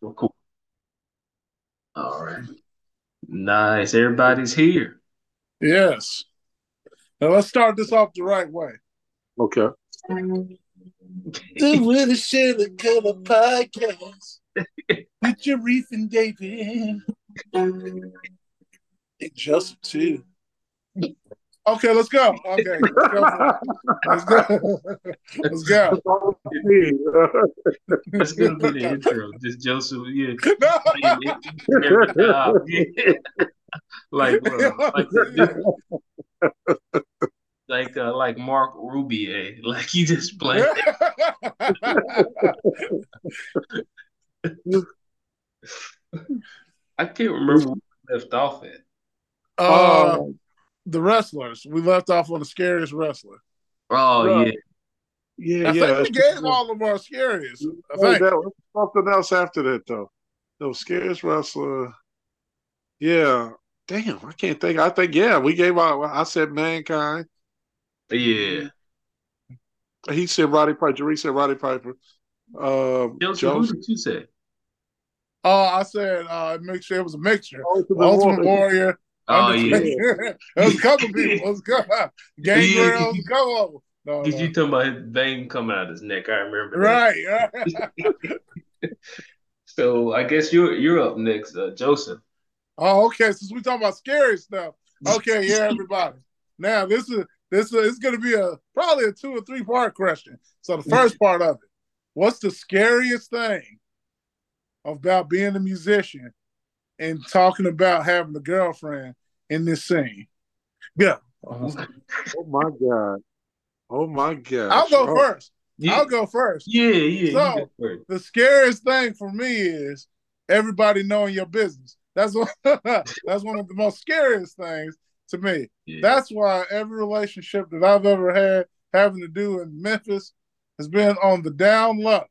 Well, cool. All right. Nice. Everybody's here. Yes. Now let's start this off the right way. Okay. The Willie Shirley Color Podcast with Jareef and David. And Joseph too. Okay, let's go. Okay, let's go. Let's go. Let's go. That's gonna be the intro. Just Joseph, yeah. No. yeah. like, uh, like, like, uh, like Mark Rubier. Like he just played. I can't remember where we left off at. Uh, the wrestlers. We left off on the scariest wrestler. Oh Right. yeah. Yeah, I yeah. think we gave all of our scariest. I think. that was something else after that though. The scariest wrestler. Yeah. Damn, I can't think. I think yeah, we gave out. I said mankind. Yeah. He said Roddy Piper. Jerry said Roddy Piper. Um, Joseph, who Joseph. did you say? Oh, I said uh, mixture. It was a mixture. Ultimate Ultimate Warrior. Warrior. Oh yeah. Undertaker. There was a couple people. A couple. Gangrel. It was a couple of them. No, Did no. you talking about his vein coming out of his neck? I remember. that. Right. So I guess you're you're up next, uh, Joseph. Oh, okay. Since we talking about scary stuff, okay, yeah, everybody. Now this is this is it's to be a probably a two or three part question. So the first part of it, what's the scariest thing about being a musician and talking about having a girlfriend in this scene? Go. Oh, oh my god. Oh my god. I'll go first. Yeah, I'll go first. yeah, yeah. So- first. The scariest thing for me is everybody knowing your business. That's one. that's one of the most scariest things to me. Yeah. That's why every relationship that I've ever had having to do in Memphis has been on the down low,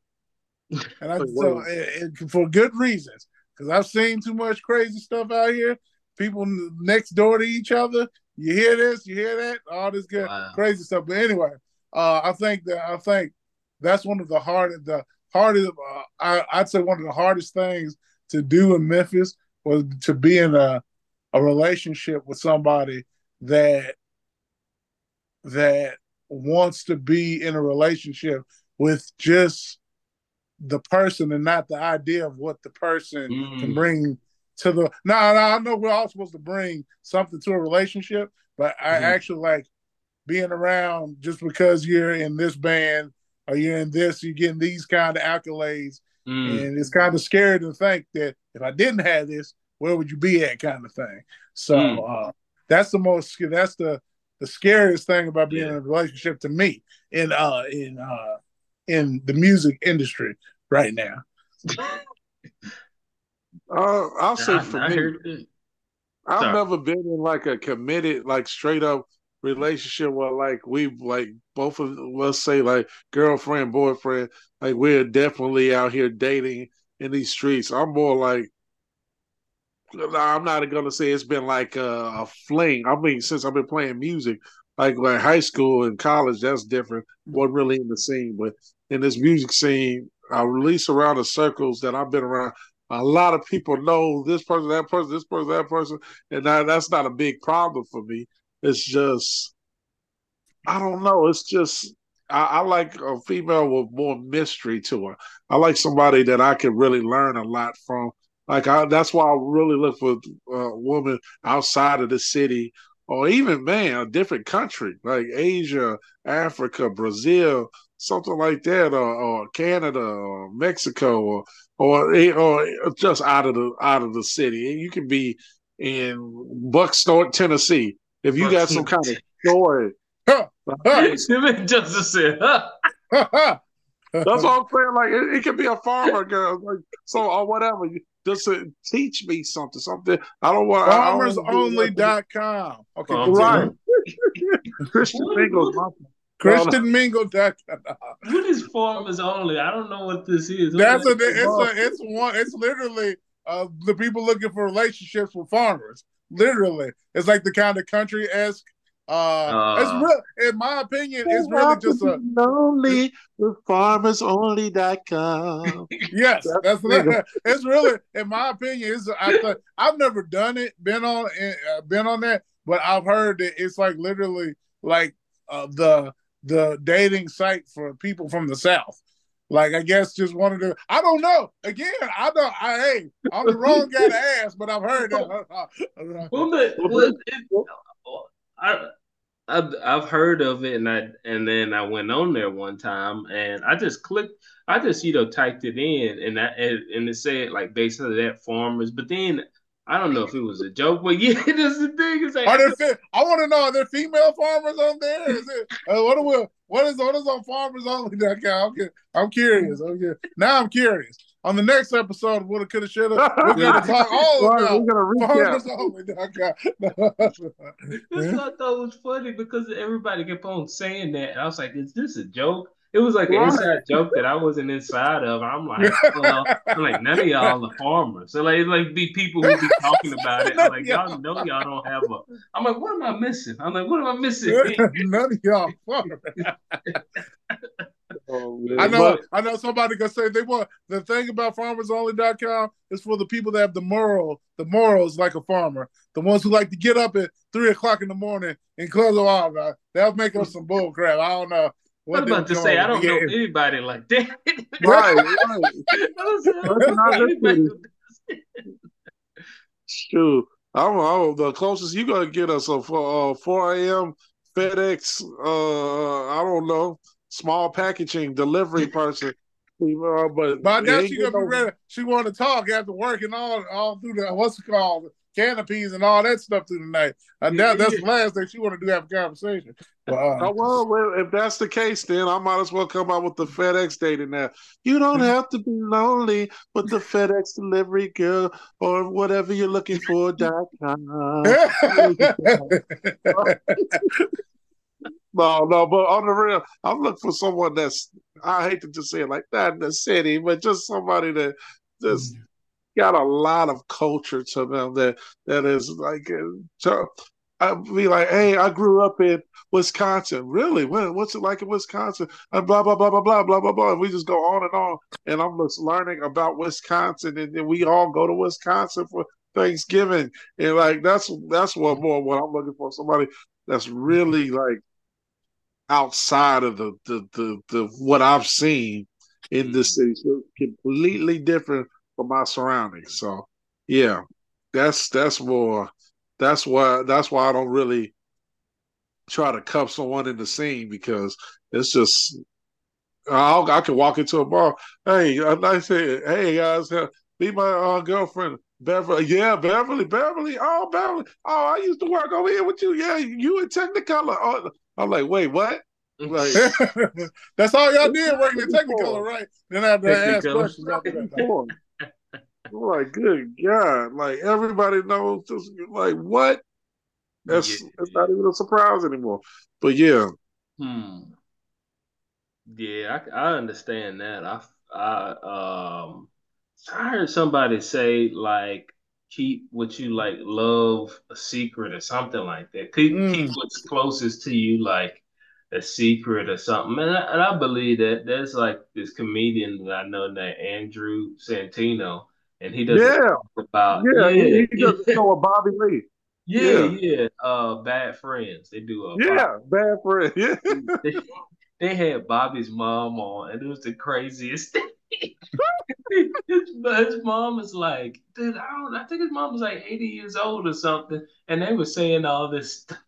and I so it, it- for good reasons. Because I've seen too much crazy stuff out here. People next door to each other. You hear this, you hear that, all this good Wow. crazy stuff. But anyway, uh, I think that I think that's one of the hardest, the hardest. Uh, I, I'd say one of the hardest things to do in Memphis was to be in a a relationship with somebody that that wants to be in a relationship with just the person and not the idea of what the person can Mm. bring to the now, now I know we're all supposed to bring something to a relationship, but I Mhm. actually like being around just because you're in this band or you're in this, you're getting these kind of accolades. Mm. And it's kind of scary to think that if I didn't have this, where would you be at kind of thing. So Mm. uh, that's the most that's the the scariest thing about being Yeah. in a relationship to me in uh in uh in the music industry right now. Uh, I'll say I- for I me. I've Sorry. never been in like a committed, like straight up relationship where like we like both of let's say like girlfriend, boyfriend, like we're definitely out here dating in these streets. I'm more like I'm not gonna say it's been like a, a fling. I mean, since I've been playing music, like like high school and college, that's different. wasn't really in the scene, but in this music scene, I release around the circles that I've been around. A lot of people know this person, that person, this person, that person, and that, that's not a big problem for me. It's just, I don't know. It's just, I, I like a female with more mystery to her. I like somebody that I can really learn a lot from. Like I, that's why I really look for uh, a woman outside of the city, or even man, a different country like Asia, Africa, Brazil, something like that, or, or Canada, or Mexico, or or eh, or just out of the out of the city. And you can be in Buckstone, Tennessee, if you got some kind of story. Huh. Joseph said, huh? That's what I'm saying. Like it, it could be a farmer girl, like so or whatever. Just to teach me something, something. I don't want I don't wanna do nothing- FarmersOnly.com. Okay, Right. Christian What- Mingles. what- ChristianMingle.com. What is farmers only? I don't know what this is. What That's a is it's a it's one it's literally uh the people looking for relationships with farmers. Literally, it's like the kind of country esque Uh, it's Uh. real. In my opinion, it's really just a lonely with farmersonly.com. yes. That's nigga. it's really, in my opinion, it's. I th- I've never done it, been on, uh, been on that, but I've heard that it's like literally like uh, the the dating site for people from the south. Like I guess just one of the I don't know. Again, I don't. I hey, I'm the wrong guy to ask, but I've heard that. Uh, uh, well, the, well, it, I, I've I've heard of it, and I and then I went on there one time, and I just clicked. I just you know typed it in, and that and, and it said like basically that farmers, but then I don't know if it was a joke, but yeah, that's the thing. It's like Are there? Fe- I want to know. Are there female farmers on there? Is it? Uh, what are What is what is on farmers only? That guy. I'm, I'm curious. I'm curious. Now I'm curious. On the next episode, woulda, coulda, shoulda, we're gonna talk all Right, about we're gonna recap. farmers only. That's what I thought was funny because everybody kept on saying that. And I was like, is this a joke? It was like an Right. inside joke that I wasn't inside of. I'm like, well, I'm like, none of y'all are farmers. So like, it like be people who be talking about it. I'm like, y'all know y'all don't have a. I'm like, what am I missing? I'm like, what am I missing? None of y'all farmers. Oh. I know. But- I know. Somebody gonna say they want the thing about farmersonly.com is for the people that have the moral, the morals like a farmer, the ones who like to get up at three o'clock in the morning and close the off. Uh, They'll make up some bull crap. I don't know. I was about to say, I don't with. know Yeah. anybody like that. right, right. I was like, I don't know the anybody truth. who- Shoot, I'm, I'm the closest you gonna get us a for uh, 4 a.m. FedEx. Uh, I don't know, small packaging delivery person. Uh, but But I it doubt ain't she gonna be no- ready. She want to talk after work and all, all through the what's it called, canopies and all that stuff through the night. I Yeah, doubt that's yeah. the last thing she want to do have a conversation. But, uh, Oh, well, well, if that's the case, then I might as well come out with the FedEx dating now. You don't have to be lonely with the FedEx delivery girl or whatever you're looking for. Dot com. No, no, but on the real, I'm looking for someone that's I hate to just say it like that in the city, but just somebody that just got a lot of culture to them that that is like uh, I'd be like, hey, I grew up in Wisconsin. Really? What's it like in Wisconsin? And blah, blah, blah, blah, blah, blah, blah, blah. And we just go on and on. And I'm just learning about Wisconsin. And then we all go to Wisconsin for Thanksgiving. And like, that's, that's what more what I'm looking for. Somebody that's really like outside of the, the, the, the what I've seen in this city. So completely different from my surroundings. So yeah, that's, that's more that's why that's why I don't really try to cuff someone in the scene because it's just I'll, I can walk into a bar. Hey, I say, hey guys, uh, be my uh, girlfriend. Beverly, yeah, Beverly, Beverly, oh Beverly, oh I used to work over here with you. Yeah, you in Technicolor. Oh, I'm like, wait, what? Like, that's all y'all did working in Technicolor, right? Then I have to ask Technicolor. questions after that. Like, good God, like everybody knows. Just like what? That's Yeah. it's not even a surprise anymore. But yeah, Hmm. Yeah, I, I understand that. I I um I heard somebody say like keep what you like love a secret or something like that. Keep keep Mm. what's closest to you like a secret or something. And I, and I believe that there's like this comedian that I know named Andrew Santino, and he does yeah, about yeah. yeah He, he does know a Bobby Lee. yeah yeah. yeah uh bad friends. They do a Yeah, bad friend. Yeah, they, they had Bobby's mom on, and it was the craziest thing. his, his mom was like, dude, I don't, I think his mom was like 80 years old or something, and they were saying all this stuff.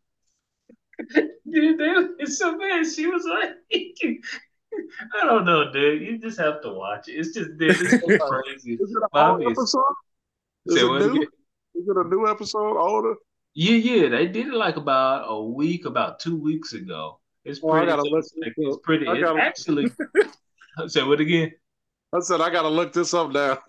Dude, they, it's so bad. She was like, I don't know, dude. You just have to watch it. It's just, dude, it's so crazy. is it an old episode? Is Say it new? again? Is it a new episode? Older? Yeah, yeah, they did it like about a week, about two weeks ago. It's Well, I pretty. gotta look like, it's it. pretty. I It's gotta- actually. Say what again? I said I gotta look this up now.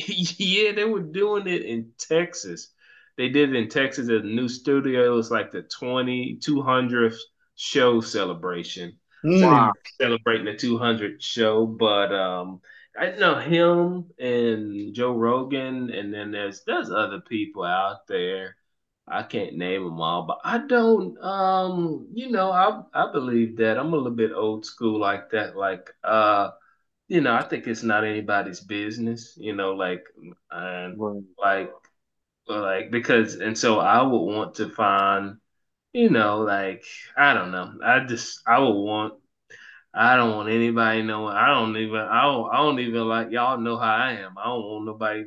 Yeah, they were doing it in Texas. They did it in Texas at a new studio. It was like the 20, 200th show celebration. Mm. Wow. Celebrating the 200th show. But um, I know him and Joe Rogan, and then there's there's other people out there. I can't name them all, but I don't. Um, you know, I I believe that I'm a little bit old school like that. Like, uh, you know, I think it's not anybody's business. You know, like, and Right. like, like because, and so I would want to find, you know, like I don't know. I just I would want. I don't want anybody knowing. I don't even. I don't. I don't even like y'all know how I am. I don't want nobody.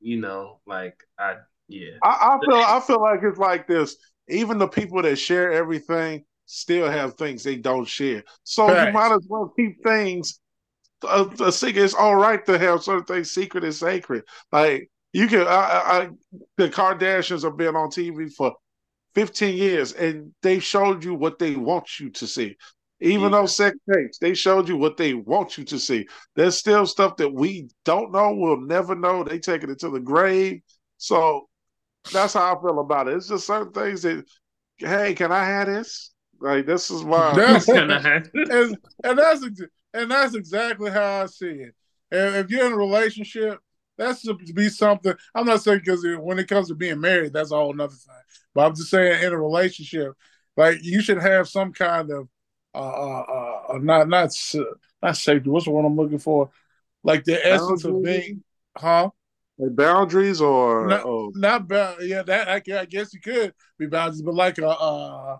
You know, like I. Yeah. I, I feel I feel like it's like this. Even the people that share everything still have things they don't share. So you might as well keep things uh, a, a secret. It's all right to have certain things secret and sacred. Like you can, I, I, I- the Kardashians have been on TV for 15 years, and they showed you what they want you to see. Even Yeah. those sex tapes, they showed you what they want you to see. There's still stuff that we don't know, we'll never know. They take it to the grave. So that's how I feel about it. It's just certain things that, hey, can I have this? Like this is why. That's- Can I- and, and that's and that's exactly how I see it. And if you're in a relationship, that's to be something. I'm not saying because when it comes to being married, that's a whole nother thing. But I'm just saying in a relationship, like you should have some kind of uh, uh, uh not not not safety. What's the one I'm looking for? Like the essence of being, huh? Like boundaries or, No. or Not ba- yeah. That I, I guess you could be boundaries, but like a uh,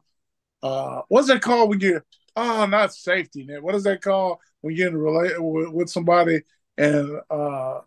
uh, what's that called when you oh not safety net? What is that called when you're in a relate with, with somebody and uh,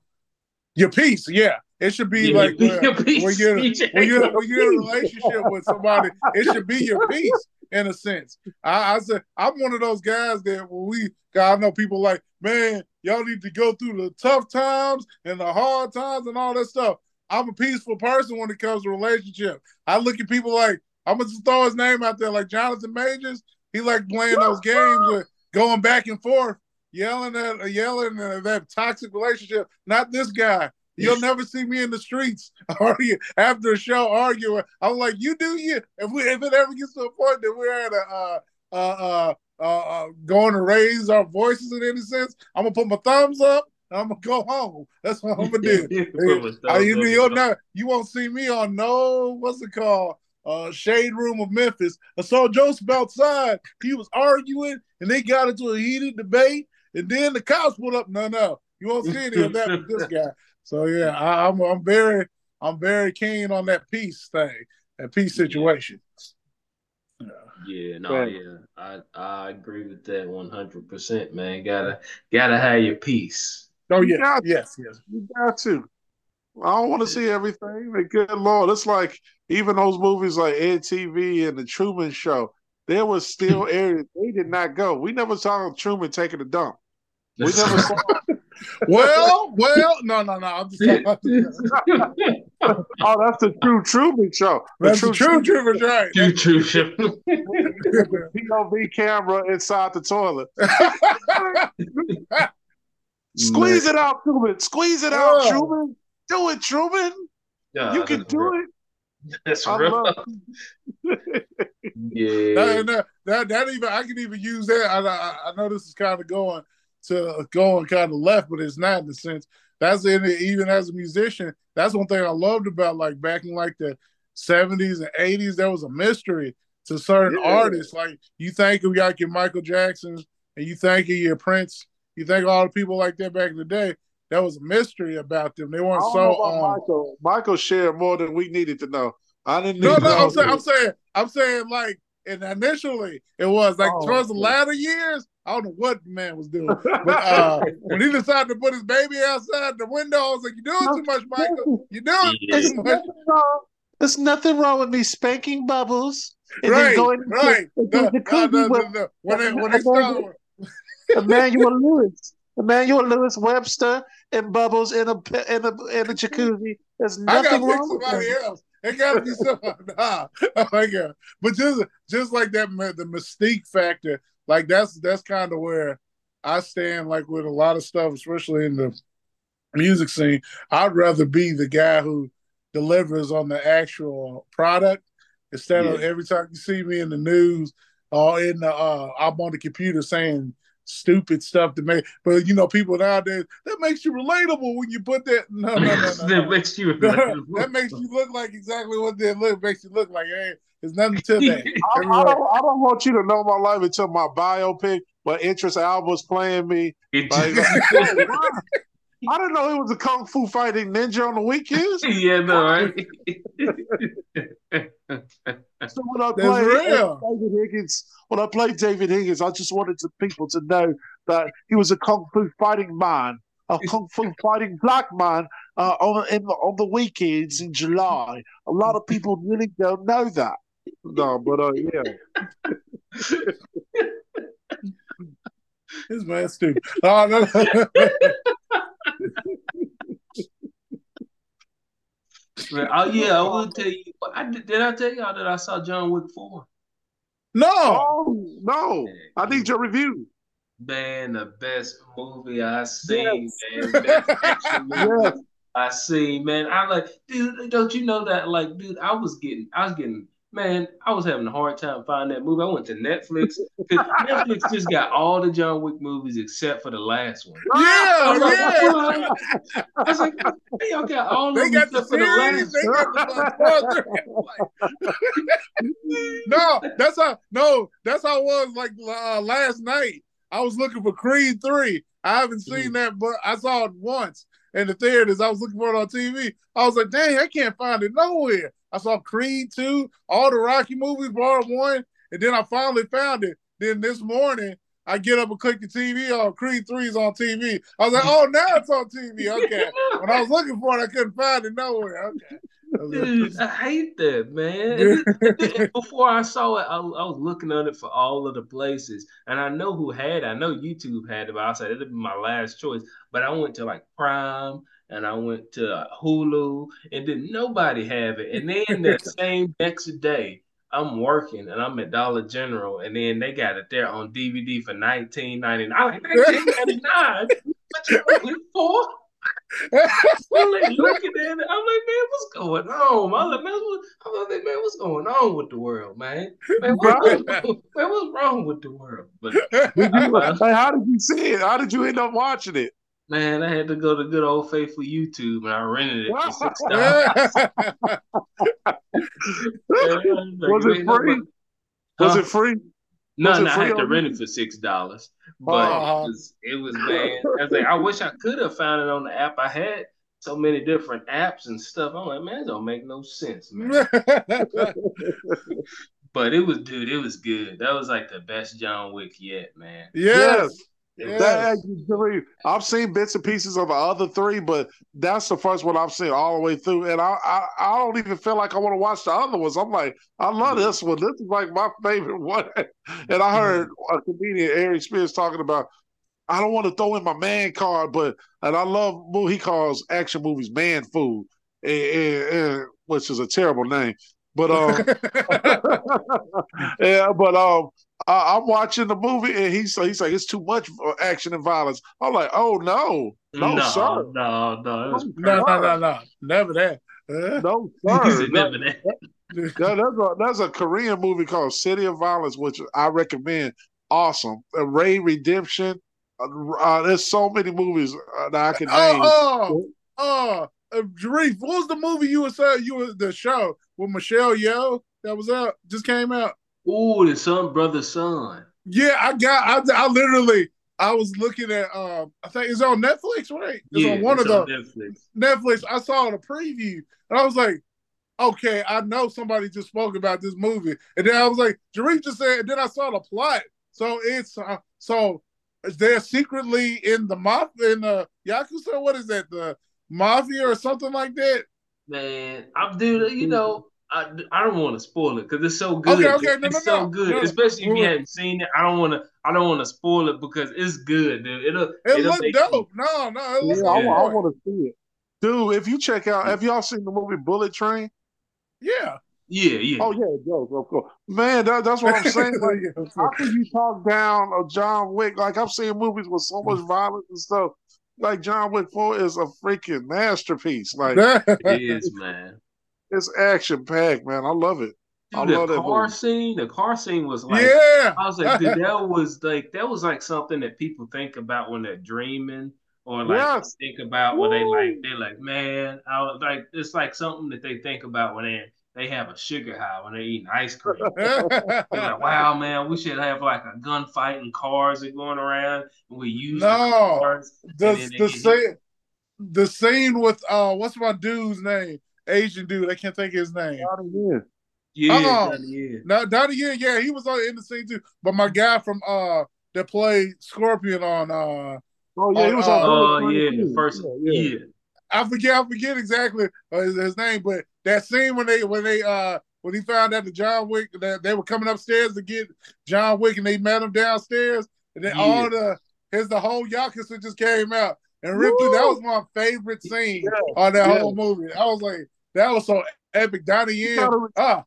your peace? Yeah, it should be Yeah, like your peace, when you're when you're when you're in a relationship with somebody, it should be your peace in a sense. I, I said I'm one of those guys that when we, God, I know people like, man, y'all need to go through the tough times and the hard times and all that stuff. I'm a peaceful person when it comes to relationship. I look at people like I'm gonna just throw his name out there, like Jonathan Majors. He like playing those games with going back and forth, yelling at yelling at that toxic relationship. Not this guy. You'll never see me in the streets argue after a show arguing. I'm like, you do you. If we if it ever gets to a point that we're at a uh uh uh uh, uh going to raise our voices in any sense, I'm gonna put my thumbs up and I'm gonna go home. That's what I'm gonna do. I, you, you'll never, you won't see me on no what's it called uh shade room of Memphis. I saw Joseph outside. He was arguing and they got into a heated debate. And then the cops pulled up. No, no, you won't see any of that with this guy. So yeah, I, I'm I'm very I'm very keen on that peace thing, that peace situation. Yeah. Yeah, no, Right. yeah, I I agree with that one hundred percent, man. Gotta gotta have your peace. Oh You yes, got yes, yes. You got to. I don't want to see everything. But good lord, it's like even those movies like Ed TV and the Truman Show. There was still areas they did not go. We never saw Truman taking a dump. We never saw. Well, well, no, no, no. I'm just talking Oh, that's the true Truman Show. The that's the true truth, right? True, true, true. POV camera inside the toilet. Squeeze it out, Truman. Squeeze it out, Oh. Truman. Do it, Truman. Nah, You can do real. it. That's I real. love Yeah. that, that, that, that even I can even use that. I, I, I know this is kind of going to going kind of left, but it's not in the sense that's in it. Even as a musician, that's one thing I loved about like back in like the seventies and eighties. There was a mystery to certain Yeah. artists. Like you think of like your Michael Jacksons and you think of your Prince. You think all the people like that back in the day. There was a mystery about them. They weren't so um, Michael. Michael shared more than we needed to know. I didn't No, no, know I'm saying. I'm saying, I'm saying, like, and initially it was like Oh, towards the latter years. I don't know what the man was doing, but uh, when he decided to put his baby outside the window, I was like, "You're doing too much, Michael. You're doing Yeah. too much." There's nothing wrong with me spanking bubbles and Right, then going right. into The, the the, jacuzzi the, with the, when they when they start, Emmanuel Lewis, Emmanuel Lewis Webster and Bubbles in a in a in a jacuzzi. There's I nothing gotta pick wrong with somebody that. else. It gotta be somebody. Nah, oh my god! But just just like that, the mystique factor, like that's that's kind of where I stand. Like with a lot of stuff, especially in the music scene, I'd rather be the guy who delivers on the actual product instead of every time you see me in the news or in the uh, I'm on the computer saying stupid stuff to make. But you know, people nowadays that makes you relatable when you put that. No, no, no, no. that makes you. that makes you look like exactly what they look makes you look like. Hey, there's nothing to that. I, I don't. I don't want you to know my life until my biopic. But Idris Elba's playing me. It Like, just- I didn't know he was a kung fu fighting ninja on the weekends. yeah, no, right? So when I played. David Higgins, when I played David Higgins, I just wanted to, people to know that he was a kung fu fighting man, a kung fu fighting black man uh, on in the, on the weekends in July. A lot of people really don't know that. No, but uh, yeah, This man's stupid. Oh, no, no. Man, oh yeah, I will tell you. I did, did I tell y'all that I saw John Wick four? no. oh no, I need your review. Man, the best movie I seen, man. Best action movie Yes. I seen, man. I like, dude. Don't you know that? Like, dude, I was getting, I was getting, man. I was having a hard time finding that movie. I went to Netflix because Netflix just got all the John Wick movies except for the last one. I was like, Yeah, yeah. I was like, hey, y'all got all of They got the except for the last They got the no, that's how. No, that's how it was. Like uh, last night, I was looking for Creed three. I haven't seen that, but I saw it once in the theaters. I was looking for it on TV. I was like, dang, I can't find it nowhere. I saw Creed two, all the Rocky movies, bar one, and then I finally found it. Then this morning. I get up and click the TV. Oh, Creed 3 is on TV. I was like, oh, now it's on TV. Okay. When I was looking for it, I couldn't find it nowhere. Okay. I Dude, I hate that, man. And then- and then Before I saw it, I, I was looking on it for all of the places, and I know who had it. I know YouTube had it, but I said it'd be my last choice. But I went to like Prime, and I went to uh, Hulu, and then nobody have it. And then that same next day, I'm working, and I'm at Dollar General, and then they got it there on DVD for 19.99. I'm like 19.99. What you looking for? I'm like looking at it. I'm like, man, what's going on? I'm like, man, what, I'm like, man, what's going on with the world, man? Man, what, what- man, what's wrong with the world? But Did you, hey, how did you see it? How did you end up watching it? man, I had to go to good old faithful YouTube, and I rented it for six dollars. Was it free? Was it free? No, no, I free had to rent it for six dollars. But Oh. it was, it was man. I was like, I wish I could have found it on the app. I had so many different apps and stuff. I'm like, man, it don't make no sense, man. But it was, dude, it was good. That was like the best John Wick yet, man. yes. That Actually three. I've seen bits and pieces of the other three, but that's the first one I've seen all the way through. And I, I, I don't even feel like I want to watch the other ones. I'm like, I love this one. This is like my favorite one. And I heard a comedian, Eric Spears, talking about. I don't want to throw in my man card, but and I love what he calls action movies man food, and, and- and- which is a terrible name. But um, yeah, but um, I, I'm watching the movie and he's he's like it's too much action and violence. I'm like, oh no, no, no, sir, no, no, was no, no, no, no. Never that. Uh, no sir. never that. That- there's a there's a Korean movie called City of Violence, which I recommend. Awesome, uh, Raid Redemption. Uh, uh, there's so many movies uh, that I can name. oh, oh, oh, uh, Jareef, what was the movie you were saying? You were the show with Michelle Yeoh that was out, just came out. Ooh, the son, brother, son. Yeah, I got. I, I literally. I was looking at. Um, I think it's on Netflix, right? It's yeah, on one it's of on the Netflix. Netflix. I saw the preview, and I was like, "Okay, I know somebody just spoke about this movie." And then I was like, Jareef just said. And then I saw the plot. So it's uh, so they're secretly in the mafia in the yakuza. What is that? The mafia or something like that? Man, I'm dude. You know, I, I don't want to spoil it because it's so good. Okay, okay, no, it's no, so no. good, No, no. especially if you Well, hadn't seen it. I don't want to. I don't want to spoil it because it's good, dude. It'll. It it'll looked make dope. No, no, it Yeah, looked I, I want to see it, dude. If you check out, have y'all seen the movie Bullet Train? Yeah. Yeah, yeah. Oh yeah, it does, of course. Man, that, that's what I'm saying. Like, how can you talk down of John Wick? Like I've seen movies with so much mm. violence and stuff. Like John Wick Four is a freaking masterpiece. Like it is, man. It's action packed, man. I love it. I love the that car scene, the car scene was like yeah. I was like, dude, that was like that was like something that people think about when they're dreaming, or like Yes. think about when they like they're like, man, I was like it's like something that they think about when they they have a sugar high when they're eating ice cream. Like, wow, man, we should have like a gunfight and cars are going around and we use the No. cars. the the scene the scene with uh what's my dude's name? Asian dude, I can't think of his name. Yeah. Yeah, Uh-uh. Johnny, yeah. No, Donnie, yeah, yeah, he was on in the scene too. But my guy from uh that played Scorpion on uh Oh yeah, he was on. Oh Bullet yeah, the first Yeah, yeah. yeah. I forget I forget exactly uh, his, his name, but that scene when they when they uh when he found out that John Wick that they were coming upstairs to get John Wick and they met him downstairs and then Yeah. all the his the whole Yakuza just came out and ripped through. That was my favorite scene Yeah, on that yeah. whole movie. I was like, that was so epic. Donnie Yen, gotta- ah,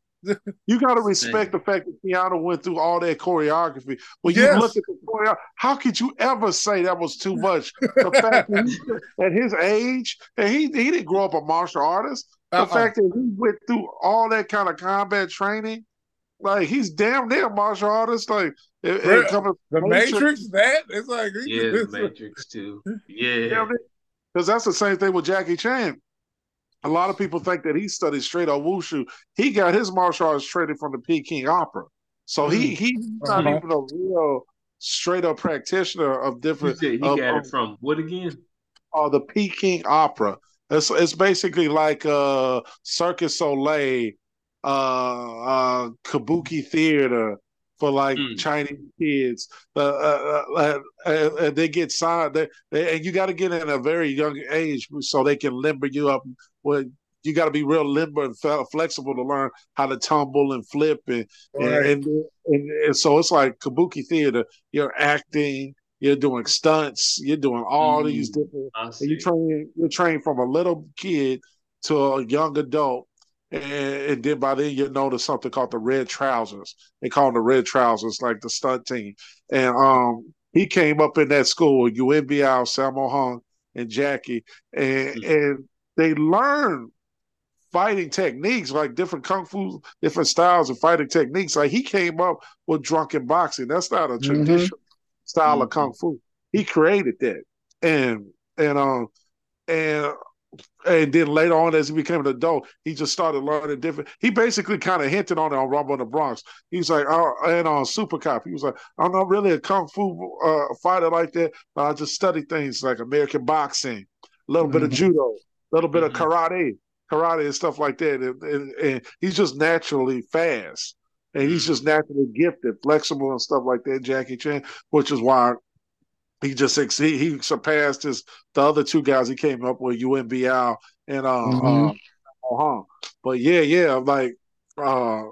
You got to respect the fact that Keanu went through all that choreography. When Yes. you look at the choreography, how could you ever say that was too much? The fact that he, at his age, and he he didn't grow up a martial artist. The Uh-uh. fact that he went through all that kind of combat training, like he's damn near a martial artist. Like it, it Bro, comes the Matrix, that it's like Yeah, the Matrix too. Yeah. because that's the same thing with Jackie Chan. A lot of people think that he studied straight on wushu. He got his martial arts training from the Peking Opera, so he he's not Uh-huh. even a real straight up practitioner of different. said he of- got it from what again? uh, the Peking Opera. It's it's basically like uh Circus Soleil, uh, uh Kabuki theater for like Mm. Chinese kids. Uh, uh, uh, uh, they get signed, they, they, and you got to get in a very young age so they can limber you up. Well, you got to be real limber and flexible to learn how to tumble and flip and Right. and, and and so it's like kabuki theater. You're acting, you're doing stunts, you're doing all Mm. these different. I And see. you train, you're trained from a little kid to a young adult, and, and then by then you notice something called the red trousers. They call them the red trousers, like the stunt team. And um, he came up in that school Biao, Sammo Hung, and Jackie, and Mm. and they learned fighting techniques, like different kung fu, different styles of fighting techniques. Like he came up with drunken boxing. That's not a Mhm. traditional style of Mhm. kung fu. He created that, and and um and and then later on, as he became an adult, he just started learning different. He basically kind of hinted on it on Rumble in the Bronx. He was like, oh, and on Super Cop, he was like, I'm not really a kung fu uh, fighter like that, but I just study things like American boxing, a little bit of Mhm. judo, a little bit Mhm. of karate, karate and stuff like that. And, and, and he's just naturally fast, and he's just naturally gifted, flexible, and stuff like that. Jackie Chan, which is why he just he, he surpassed his the other two guys he came up with, Yuen Biao and uh, Mhm. uh uh-huh. But yeah, yeah, like uh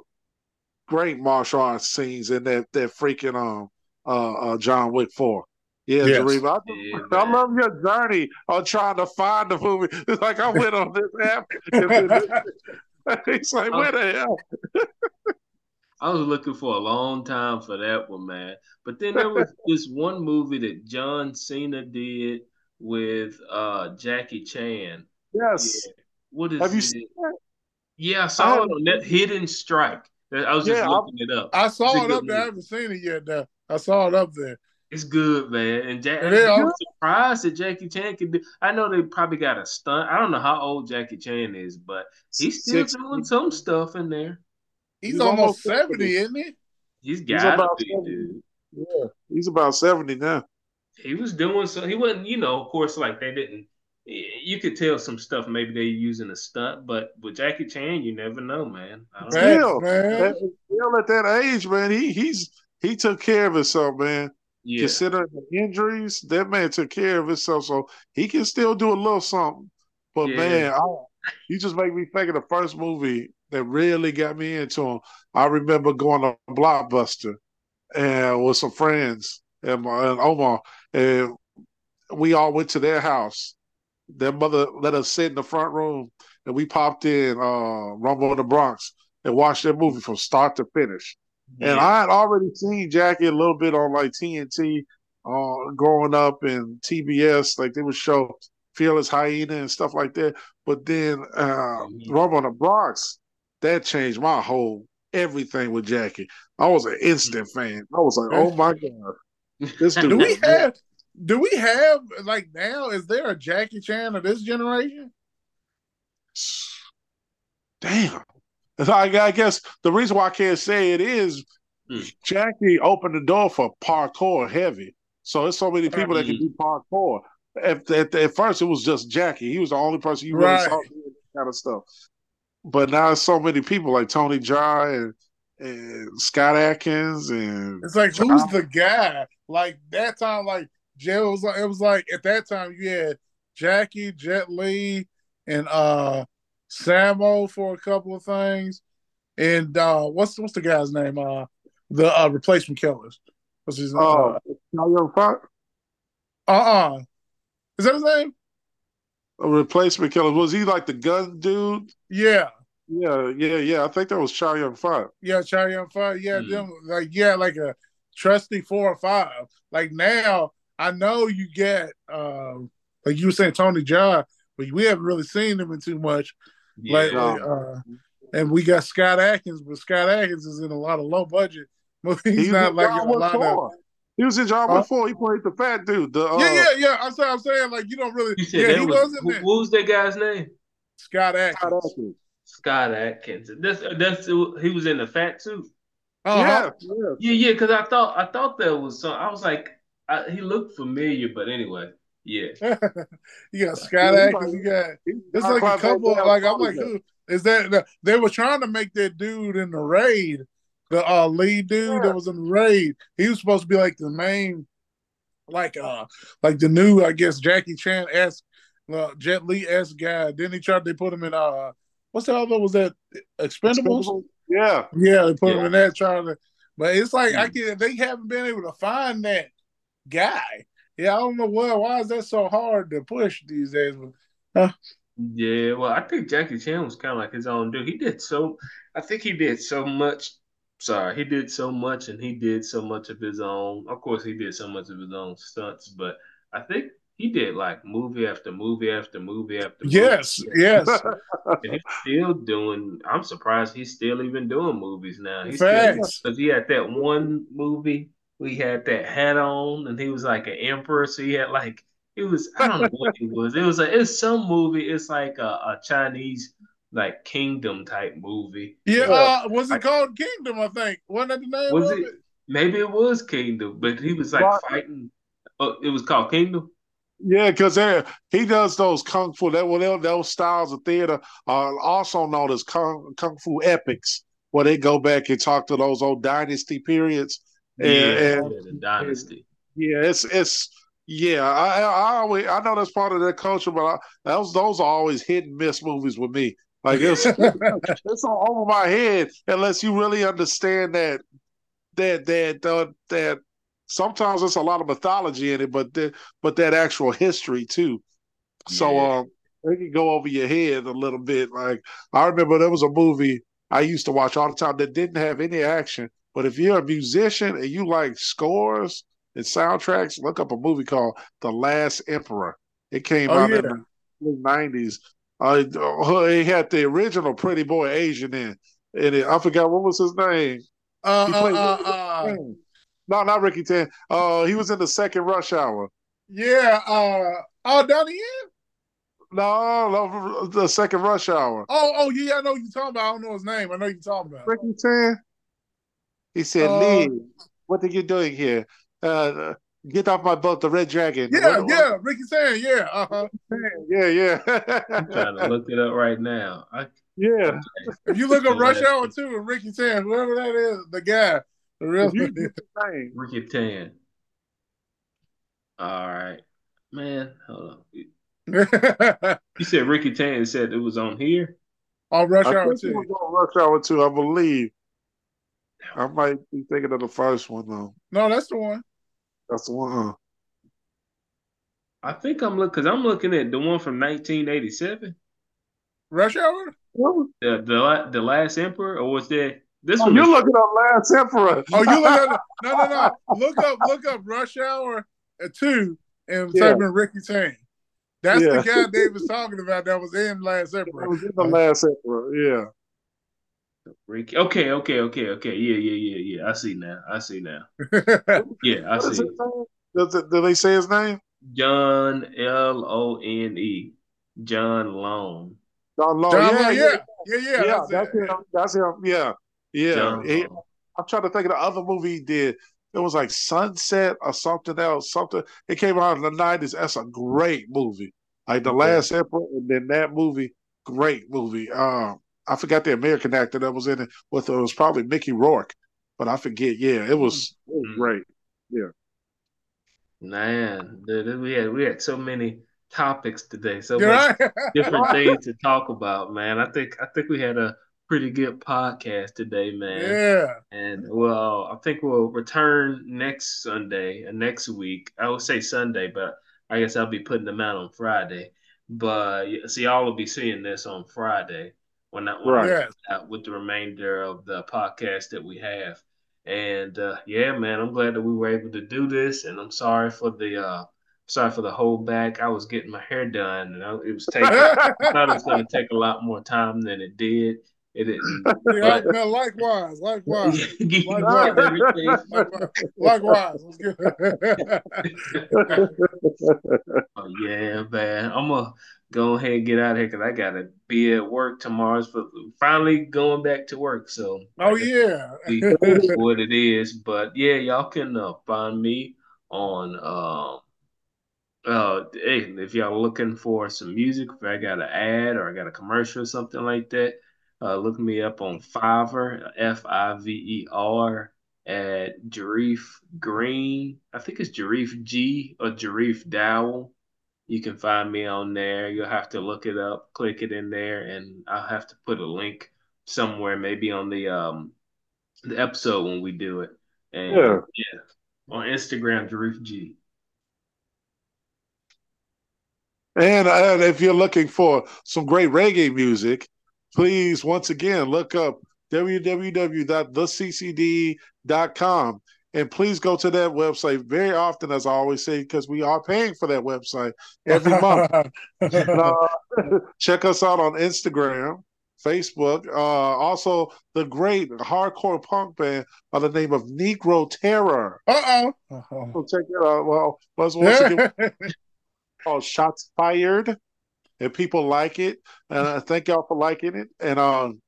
great martial arts scenes in that that freaking um uh, uh John Wick four. Yeah, Yes. Jareba, I, Yeah, I love your journey on trying to find the movie. It's like I went on this app. It's like, where the hell? I was looking for a long time for that one, man. But then there was this one movie that John Cena did with uh Jackie Chan. Yes. Yeah. What is Have you it? seen that? Yeah, I I saw it on that Hidden Strike. I was just Yeah, I- looking it up. I saw it up there. I haven't seen it yet. Though I saw it up there. It's good, man. And Jack. I'm surprised that Jackie Chan could do. I know they probably got a stunt. I don't know how old Jackie Chan is, but he's still Six- doing some stuff in there. He's, He's almost almost seventy, isn't he? He's He's got to about be, 70. dude. Yeah, he's about seventy now. He was doing so. He wasn't, you know, of course, like they didn't. You could tell some stuff. Maybe they using a stunt, but with Jackie Chan, you never know, man. I don't know. Still, man. At, still at that age, man, he he's he took care of himself, man. Yeah, Considering the injuries, that man took care of himself, so he can still do a little something. But Yeah. man, I, you just make me think of the first movie that really got me into them. I remember going to Blockbuster and with some friends and, my, and Omar, and we all went to their house. Their mother let us sit in the front room, and we popped in uh, Rumble in the Bronx and watched that movie from start to finish. And I had already seen Jackie a little bit on like TNT uh, growing up and TBS, like they would show Fearless Hyena and stuff like that. But then uh, Mhm. Rumble in the Bronx, that changed my whole everything with Jackie. I was an instant fan. I was like, oh my god, this dude. Do we have? Do we have like now? Is there a Jackie Chan of this generation? Damn. I, guess the reason why I can't say it is Hmm. Jackie opened the door for parkour heavy. So there's so many people that can do parkour. At, at, at first, it was just Jackie. He was the only person you really saw doing that kind of stuff. But now so many people like Tony Jaa and, and Scott Adkins and It's like who's the guy? Like that time, like Jet was like it was like at that time you had Jackie, Jet Li, and uh Sammo for a couple of things. And uh what's what's the guy's name? Uh the uh replacement killers. What's his name? oh, Uh Chow Yun Fat, uh Is that his name? a replacement killer. Was he like the gun dude? Yeah. Yeah, yeah, yeah. I think that was Chow Yun Fat. Yeah, Charlie on fire. Yeah, Hmm. them like yeah, like a trusty four or five. Like now, I know you get um like you were saying Tony John, but we haven't really seen him in too much Yeah. lately. Uh, and we got Scott Adkins, but Scott Adkins is in a lot of low budget movies. He's not like in in a lot Wick of He was in John Huh? Wick 4. He played the fat dude. The, uh, yeah, yeah, yeah. I'm saying, I'm saying like you don't really. You said Yeah, that he was, wasn't who, there. what was that guy's name? Scott Scott Adkins. Adkins. Scott Adkins. That's that's he was in the fat too. Uh-huh. Yeah, yeah. Yeah, yeah. Because I thought I thought that was some. I was like, I, he looked familiar, but anyway, yeah. you got Scott Yeah, Adkins. You got It's like a couple. Van Like I'm like, Soldier. who is that? They were trying to make that dude in the raid, the uh, lead dude Yeah. that was in the raid. He was supposed to be like the main, like uh, like the new, I guess Jackie Chan esque, uh, Jet Li esque guy. Then he tried. They put him in uh, what's the other? Was that Expendables? Yeah. Yeah, they put him in that trying to. But it's like I Mhm. can. They haven't been able to find that guy. Yeah, I don't know why. Why is that so hard to push these days? Yeah, well, I think Jackie Chan was kind of like his own dude. He did so, I think he did so much. Sorry, he did so much, and he did so much of his own. Of course, he did so much of his own stunts, but I think he did like movie after movie after movie after movie. Yes, yes. And he's still doing. I'm surprised he's still even doing movies now. He's because he had that one movie. We had that hat on, and he was like an emperor. So he had like it was. I don't know what it was. It was a. It's some movie. It's like a, a Chinese like kingdom type movie. Yeah, uh, was it called Kingdom? I think wasn't that the name Was of it? it? Maybe it was Kingdom, but he was like Right. fighting. Oh, it was called Kingdom. Yeah, because he does those kung fu, that well, those styles of theater are also known as kung, kung fu epics, where they go back and talk to those old dynasty periods. And, yeah, and yeah, Dynasty. yeah, it's it's yeah. I I I always I know that's part of their culture, but I, those those are always hit and miss movies with me. Like it's it's all over my head unless you really understand that that that uh, that sometimes there's a lot of mythology in it, but the, but that actual history too. So Yeah. um, it can go over your head a little bit. Like I remember there was a movie I used to watch all the time that didn't have any action, but if you're a musician and you like scores and soundtracks, look up a movie called The Last Emperor. It came Oh, out yeah. in the nineties. Uh, he had the original Pretty Boy Asian in, and it, I forgot what was his name. Uh, uh, uh. No, not Ricky Tan. Uh, he was in the second Rush Hour. yeah. Uh, oh, Donnie Yen. No, no, the second Rush Hour. Oh, oh, yeah. I know what you're talking about. I don't know his name. I know what you're talking about. Ricky Tan. He said, Uh, "Lee, what are you doing here? Uh, get off my boat, the Red Dragon." Yeah, What- yeah. Ricky San. Yeah. Uh huh. what- yeah, yeah, I'm trying to look it up right now. I, yeah. If you look up Rush Hour Two and Ricky San, whoever that is, the guy, the real. If get the name, Ricky Tan. All right, man. Hold on. You said Ricky Tan said it was on here. on Rush I Hour think Two. was on Rush Hour too. I believe. I might be thinking of the first one though. No, that's the one. That's the one. Huh? I think I'm looking because I'm looking at the one from 1987, Rush Hour. the the the Last Emperor, or was that this Oh, one? you're looking up Last Emperor. Oh, you look at no, no, no. Look up, look up Rush Hour uh, Two and Yeah. type in Ricky Tan. That's Yeah. the guy Dave was talking about that was in Last I Emperor. was in the Last Emperor. Yeah. Ricky. Okay, okay, okay, okay. Yeah, yeah, yeah, yeah. I see now. I see now. Yeah, I see. his? Does it, do they say his name? John L O N E. John Lone. John Lone. John, yeah, yeah, yeah, yeah, yeah, yeah. that's That's it. him. That's him. Yeah, yeah. He- I'm trying to think of the other movie he did. It was like Sunset or something else. Something. It came out in the nineties. That's a great movie. Like the. Last Emperor, and then that movie, great movie. Um, I forgot the American actor that was in it. With it was probably Mickey Rourke, but I forget. Yeah, it was, it was Mhm. great. Man, dude, we had we had so many topics today, so right. different things to talk about, man. I think I think we had a pretty good podcast today, man. yeah. And well, I think we'll return next Sunday and next week. I would say Sunday, but I guess I'll be putting them out on Friday. But see, y'all will be seeing this on Friday when I when Right. Yes. out with the remainder of the podcast that we have. And uh, yeah, man, I'm glad that we were able to do this. And I'm sorry for the uh, sorry for the hold back. I was getting my hair done, and I, it was taking. I thought it was going to take a lot more time than it did. It didn't. Yeah, no, likewise, likewise, Likewise. likewise. Oh, yeah, man. I'm gonna go ahead and get out of here because I gotta be at work tomorrow. For finally going back to work. So oh yeah. what it is. But yeah, y'all can uh, find me on um uh hey, if y'all looking for some music, if I got an ad or I got a commercial or something like that, uh look me up on Fiverr, F I V E R at Jareef Green. I think it's Jareef G or Jareef Dowell. You can find me on there. You'll have to look it up, click it in there, and I'll have to put a link somewhere, maybe on the um the episode when we do it. And Yeah. yeah, on Instagram, Jareef G. And, and if you're looking for some great reggae music, please once again look up www.theccd.com and please go to that website very often, as I always say, because we are paying for that website every month. And, uh, check us out on Instagram, Facebook. Uh, also, the great hardcore punk band by the name of Negro Terror. Uh So oh. check it out. Well, once, once again, called Shots Fired, and people like it. And I thank y'all for liking it. And um,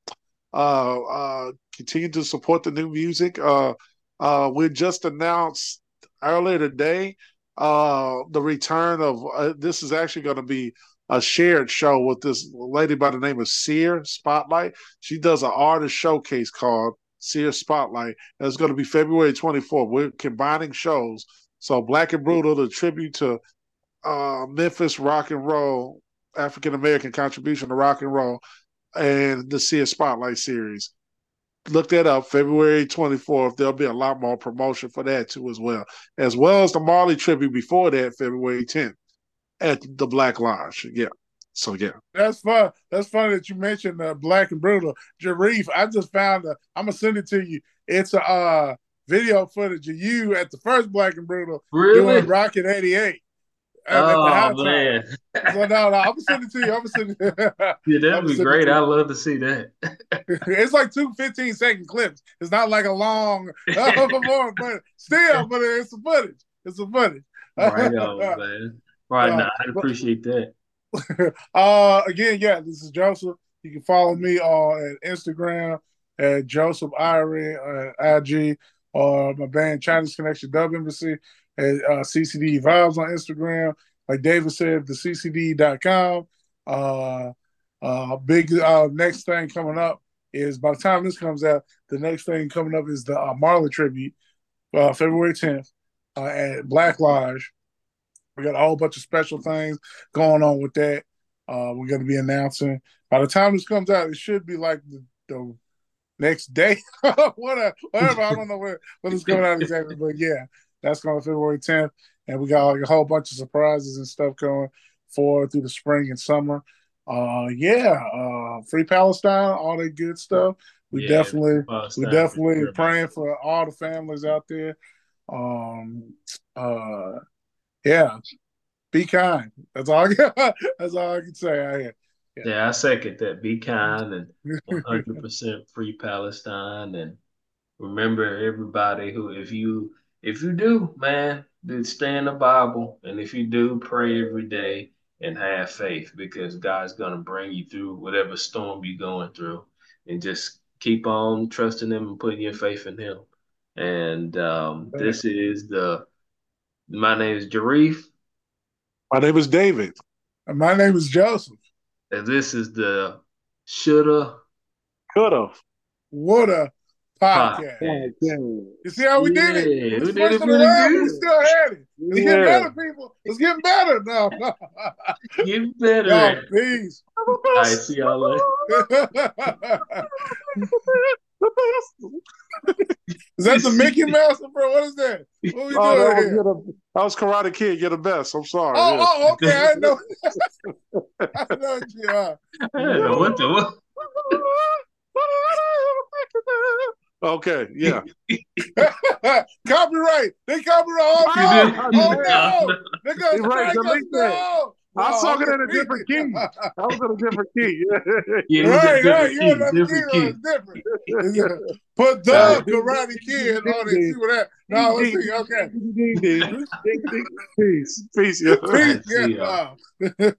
uh, uh, continue to support the new music. Uh, uh, we just announced earlier today uh, the return of uh, this is actually going to be a shared show with this lady by the name of Sear Spotlight. She does an artist showcase called Sear Spotlight. And it's going to be February 24th. We're combining shows. So Black and Brutal, the tribute to uh, Memphis rock and roll, African American contribution to rock and roll, and the Sear Spotlight series. Look that up, February 24th. There'll be a lot more promotion for that too, as well, as well as the Marley tribute before that, February 10th, at the Black Lodge. Yeah. So yeah, That's fun. That's funny that you mentioned uh, Black and Brutal. Jareef, I just found a, I'm gonna send it to you. It's a uh, video footage of you at the first Black and Brutal Really? doing Rocket 88. Uh, at the Oh halftime. man, So no, no, I'm gonna send it to you. I'm gonna send it. yeah, that'd be great. I'd love to see that. it's like two 15 second clips. It's not like a long performance, but still, but it's some footage. It's some footage. Right on, man. Right Uh, now, I'd appreciate that. uh, again, yeah, this is Joseph. You can follow me on at Instagram at Joseph Irie uh, IG or my band Chinese Connection Dub Embassy at uh, CCD Vibes on Instagram. Like David said, the CCD.com. Uh, uh, big uh, next thing coming up is by the time this comes out, the next thing coming up is the uh, Marley tribute, uh, February 10th uh, at Black Lodge. We got a whole bunch of special things going on with that. Uh, we're going to be announcing. By the time this comes out, it should be like the, the next day, whatever. Whatever. I don't know where when it's coming out exactly, but yeah, that's going to February 10th, and we got like a whole bunch of surprises and stuff going forward through the spring and summer. Uh, yeah, uh, free Palestine, all that good stuff. We Yeah, definitely we definitely for praying for all the families out there. Um, uh, yeah, be kind. That's all. I, that's all I can say out here. Yeah, I second that. Be kind and 100% free Palestine. And remember, everybody who, if you, if you do, man, then stay in the Bible. And if you do, pray every day and have faith because God's going to bring you through whatever storm you're going through. And just keep on trusting Him and putting your faith in Him. And um, this is the, my name is Jareef. My name is David. And my name is Joseph. And this is the Shoulda, Coulda. Woulda podcast. Yeah. You see how we did it? Yeah, we did it in the pretty round, good. we still had it. It's getting Yeah. better, people. It's getting better. No, no. Get better. Y'all, peace. All right, see y'all later. is that the Mickey Mouse, bro? What is that? What we Oh, doing was, here? you're the, that was Karate Kid. You're the best. I'm sorry. Oh, yeah. oh, okay. I know. I know what you are. I don't know what the what. Okay, yeah. copyright. They copyright. Oh, Oh, no. Oh, no. They're going to You're right, us. delete that. No. I Oh, saw it in a different key. I was in a different key. Yeah, Right, right. different You key, another different key. key. It's different. It's different. Put the Yeah. Karate Kid on it. See what that. No, let's see. Okay. Peace. Peace. Yeah. Peace. See ya. Yeah.